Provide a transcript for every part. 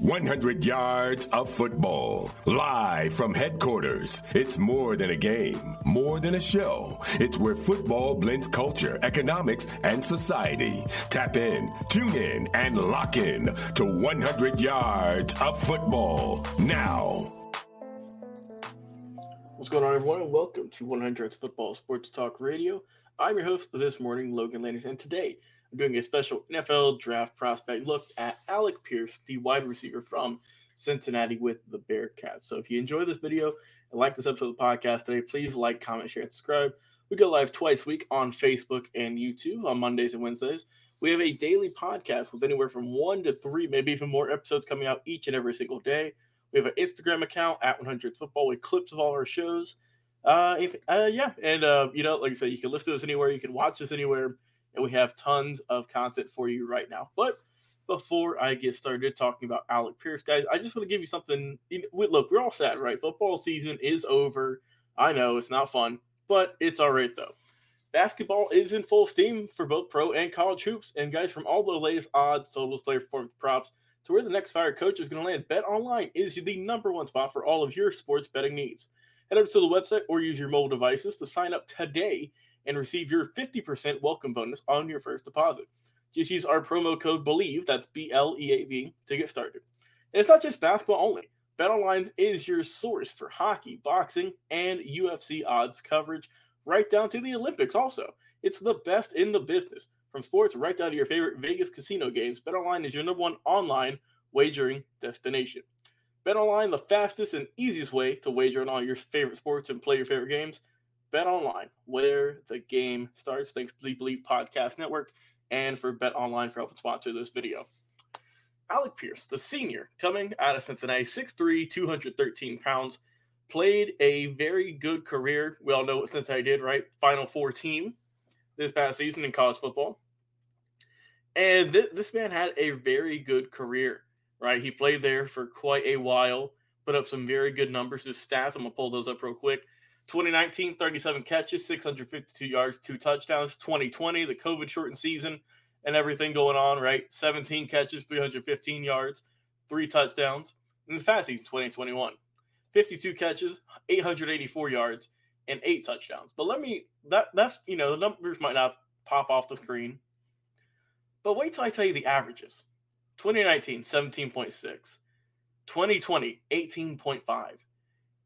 100 yards of football. Live from headquarters. It's more than a game, more than a show. It's where football blends culture, economics, and society. Tap in, tune in, and lock in to 100 yards of football now. What's going on, everyone? Welcome to 100 Football Sports Talk Radio. I'm your host this morning, Logan Landers, and today doing a special NFL draft prospect look at Alec Pierce, the wide receiver from Cincinnati with the Bearcats. So if you enjoy this video and like this episode of the podcast today, please like, comment, share, and subscribe. We go live twice a week on Facebook and YouTube on Mondays and Wednesdays. We have a daily podcast with anywhere from one to three, maybe even more episodes coming out each and every single day. We have an Instagram account at 100 Football with clips of all our shows. Uh, if uh, yeah, and uh, you know, like I said, you can listen to us anywhere, you can watch us anywhere and we have tons of content for you right now. But before I get started talking about Alec Pierce, guys, I just want to give you something. Look, we're all sad, right? Football season is over. I know it's not fun, but it's all right though. Basketball is in full steam for both pro and college hoops. And guys, from all the latest odds, totals, player performance props to where the next fire coach is going to land, Bet Online is the number one spot for all of your sports betting needs. Head over to the website or use your mobile devices to sign up today and receive your 50% welcome bonus on your first deposit. Just use our promo code BLEAV, that's B L E A V, to get started. And it's not just basketball only. BetOnline is your source for hockey, boxing, and UFC odds coverage, right down to the Olympics, also. It's the best in the business. From sports right down to your favorite Vegas casino games, BetOnline is your number one online wagering destination. BetOnline, the fastest and easiest way to wager on all your favorite sports and play your favorite games. Bet Online, where the game starts. Thanks to the Bleav Podcast Network and for Bet Online for helping sponsor this video. Alec Pierce, the senior, coming out of Cincinnati, 6'3, 213 pounds, played a very good career. We all know what Cincinnati did, right? Final four team this past season in college football. And th- this man had a very good career, right? He played there for quite a while, put up some very good numbers. His stats, I'm going to pull those up real quick. 2019, 37 catches, 652 yards, two touchdowns. 2020, the COVID shortened season and everything going on, right? 17 catches, 315 yards, three touchdowns. In the fast season, 2021, 52 catches, 884 yards, and eight touchdowns. But let me, that that's, you know, the numbers might not pop off the screen. But wait till I tell you the averages 2019, 17.6, 2020, 18.5,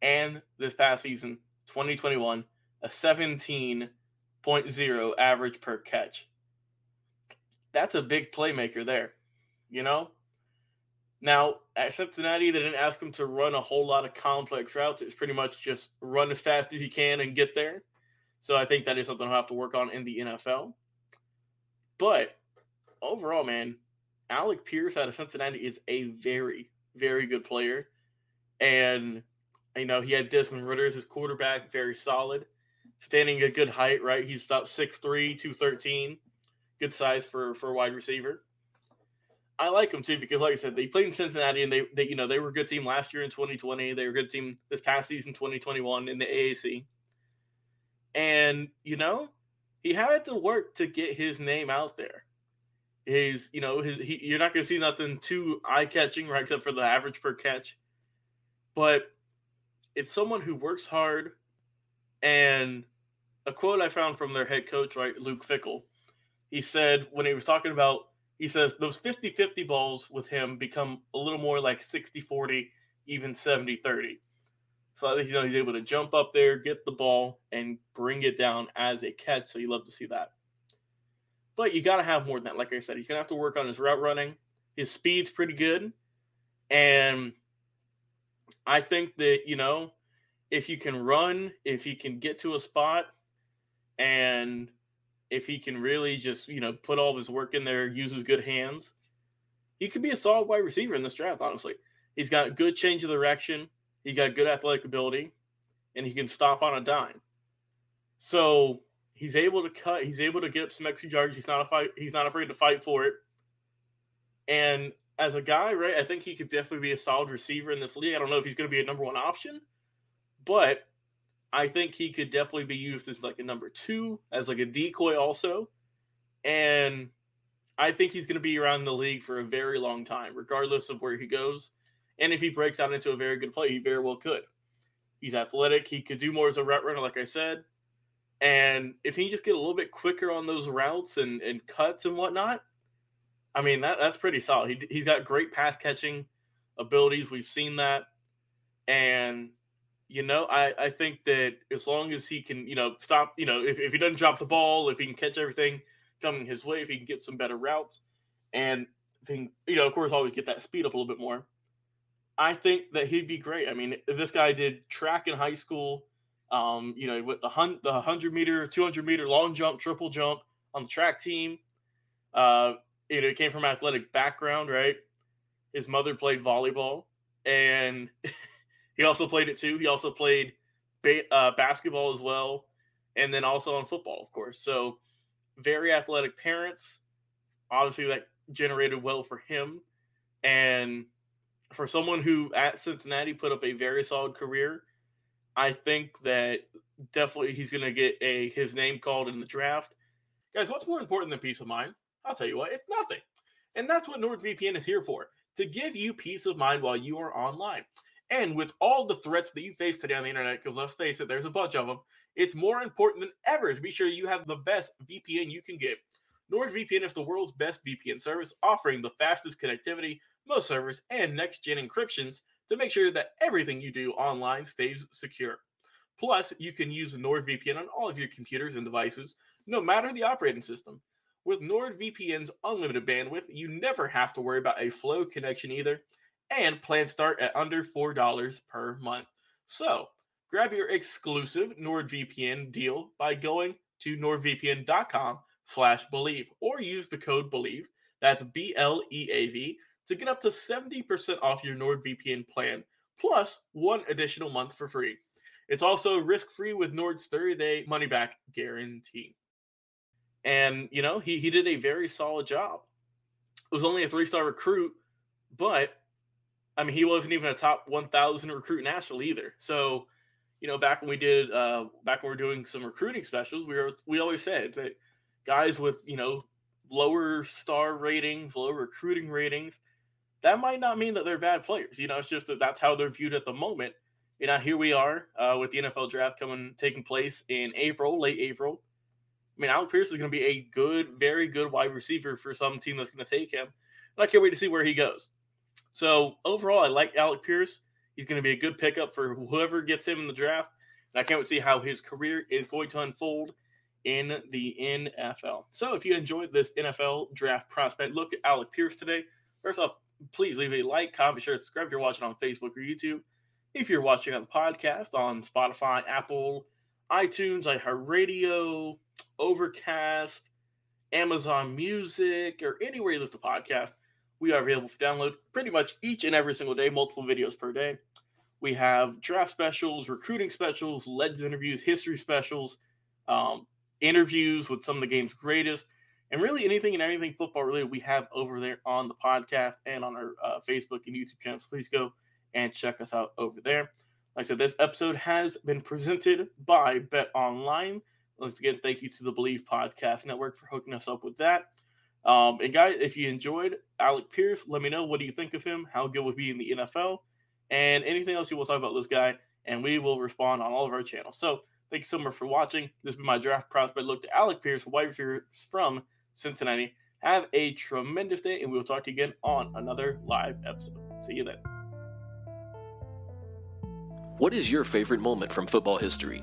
and this past season, 2021, a 17.0 average per catch. That's a big playmaker there, you know? Now, at Cincinnati, they didn't ask him to run a whole lot of complex routes. It's pretty much just run as fast as he can and get there. So I think that is something he'll have to work on in the NFL. But overall, man, Alec Pierce out of Cincinnati is a very, very good player. And you know, he had Desmond Ridder as his quarterback, very solid, standing a good height, right? He's about 6'3, 213. Good size for, for a wide receiver. I like him too because, like I said, they played in Cincinnati and they, they, you know, they were a good team last year in 2020. They were a good team this past season, 2021 in the AAC. And, you know, he had to work to get his name out there. His, you know, his, he, you're not going to see nothing too eye catching, right? Except for the average per catch. But it's someone who works hard and a quote I found from their head coach, right, Luke Fickell, he said when he was talking about, he says those 50 50 balls with him become a little more like 60 40, even 70 30. So I think, you know, he's able to jump up there, get the ball, and bring it down as a catch. So you love to see that. But you got to have more than that. Like I said, he's going to have to work on his route running. His speed's pretty good. And I think that, you know, if you can run, if he can get to a spot, and if he can really just, you know, put all his work in there, use his good hands, he could be a solid wide receiver in this draft, honestly. He's got good change of direction, he's got good athletic ability, and he can stop on a dime. So he's able to cut, he's able to get up some extra yards. He's not a fight, he's not afraid to fight for it. And as a guy, right, I think he could definitely be a solid receiver in this league. I don't know if he's going to be a number one option, but I think he could definitely be used as like a number two, as like a decoy also. And I think he's going to be around the league for a very long time, regardless of where he goes. And if he breaks out into a very good play, he very well could. He's athletic. He could do more as a route runner, like I said. And if he just get a little bit quicker on those routes and, and cuts and whatnot, I mean, that, that's pretty solid. He, he's got great pass catching abilities. We've seen that. And, you know, I, I think that as long as he can, you know, stop, you know, if, if he doesn't drop the ball, if he can catch everything coming his way, if he can get some better routes, and if he can, you know, of course, always get that speed up a little bit more, I think that he'd be great. I mean, if this guy did track in high school, um, you know, with the, hun- the 100 meter, 200 meter long jump, triple jump on the track team, uh, you know, he came from athletic background, right? His mother played volleyball, and he also played it too. He also played ba- uh, basketball as well, and then also on football, of course. So, very athletic parents. Obviously, that generated well for him, and for someone who at Cincinnati put up a very solid career, I think that definitely he's going to get a his name called in the draft. Guys, what's more important than peace of mind? I'll tell you what, it's nothing. And that's what NordVPN is here for to give you peace of mind while you are online. And with all the threats that you face today on the internet, because let's face it, there's a bunch of them, it's more important than ever to be sure you have the best VPN you can get. NordVPN is the world's best VPN service, offering the fastest connectivity, most servers, and next gen encryptions to make sure that everything you do online stays secure. Plus, you can use NordVPN on all of your computers and devices, no matter the operating system. With NordVPN's unlimited bandwidth, you never have to worry about a flow connection either, and plans start at under $4 per month. So, grab your exclusive NordVPN deal by going to nordvpn.com slash bleav or use the code bleav that's b-l-e-a-v to get up to 70% off your nordvpn plan plus one additional month for free it's also risk-free with nord's 30-day money-back guarantee and you know he, he did a very solid job it was only a three-star recruit but i mean he wasn't even a top 1000 recruit nationally either so you know back when we did uh back when we were doing some recruiting specials we were we always said that guys with you know lower star ratings, lower recruiting ratings, that might not mean that they're bad players. You know, it's just that that's how they're viewed at the moment. You know, here we are uh, with the NFL draft coming taking place in April, late April. I mean, Alec Pierce is going to be a good, very good wide receiver for some team that's going to take him. And I can't wait to see where he goes. So overall, I like Alec Pierce. He's going to be a good pickup for whoever gets him in the draft. And I can't wait to see how his career is going to unfold in the NFL. So if you enjoyed this NFL draft prospect look at Alec Pierce today, first off, please leave a like, comment, share, subscribe if you're watching on Facebook or YouTube. If you're watching on the podcast on Spotify, Apple, iTunes, iHeartRadio, Overcast, Amazon Music, or anywhere you listen to podcast, we are available for download pretty much each and every single day, multiple videos per day. We have draft specials, recruiting specials, Leds interviews, history specials, um, interviews with some of the game's greatest, and really anything and anything football related we have over there on the podcast and on our uh, Facebook and YouTube channels. Please go and check us out over there. Like I said, this episode has been presented by Bet Online. Once again, thank you to the Bleav Podcast Network for hooking us up with that. Um, and guys, if you enjoyed Alec Pierce, let me know what do you think of him, how good would he be in the NFL, and anything else you want to talk about this guy, and we will respond on all of our channels. So Thank you so much for watching. This has been my draft prospect look to Alec Pierce, wide receiver from Cincinnati. Have a tremendous day, and we will talk to you again on another live episode. See you then. What is your favorite moment from football history?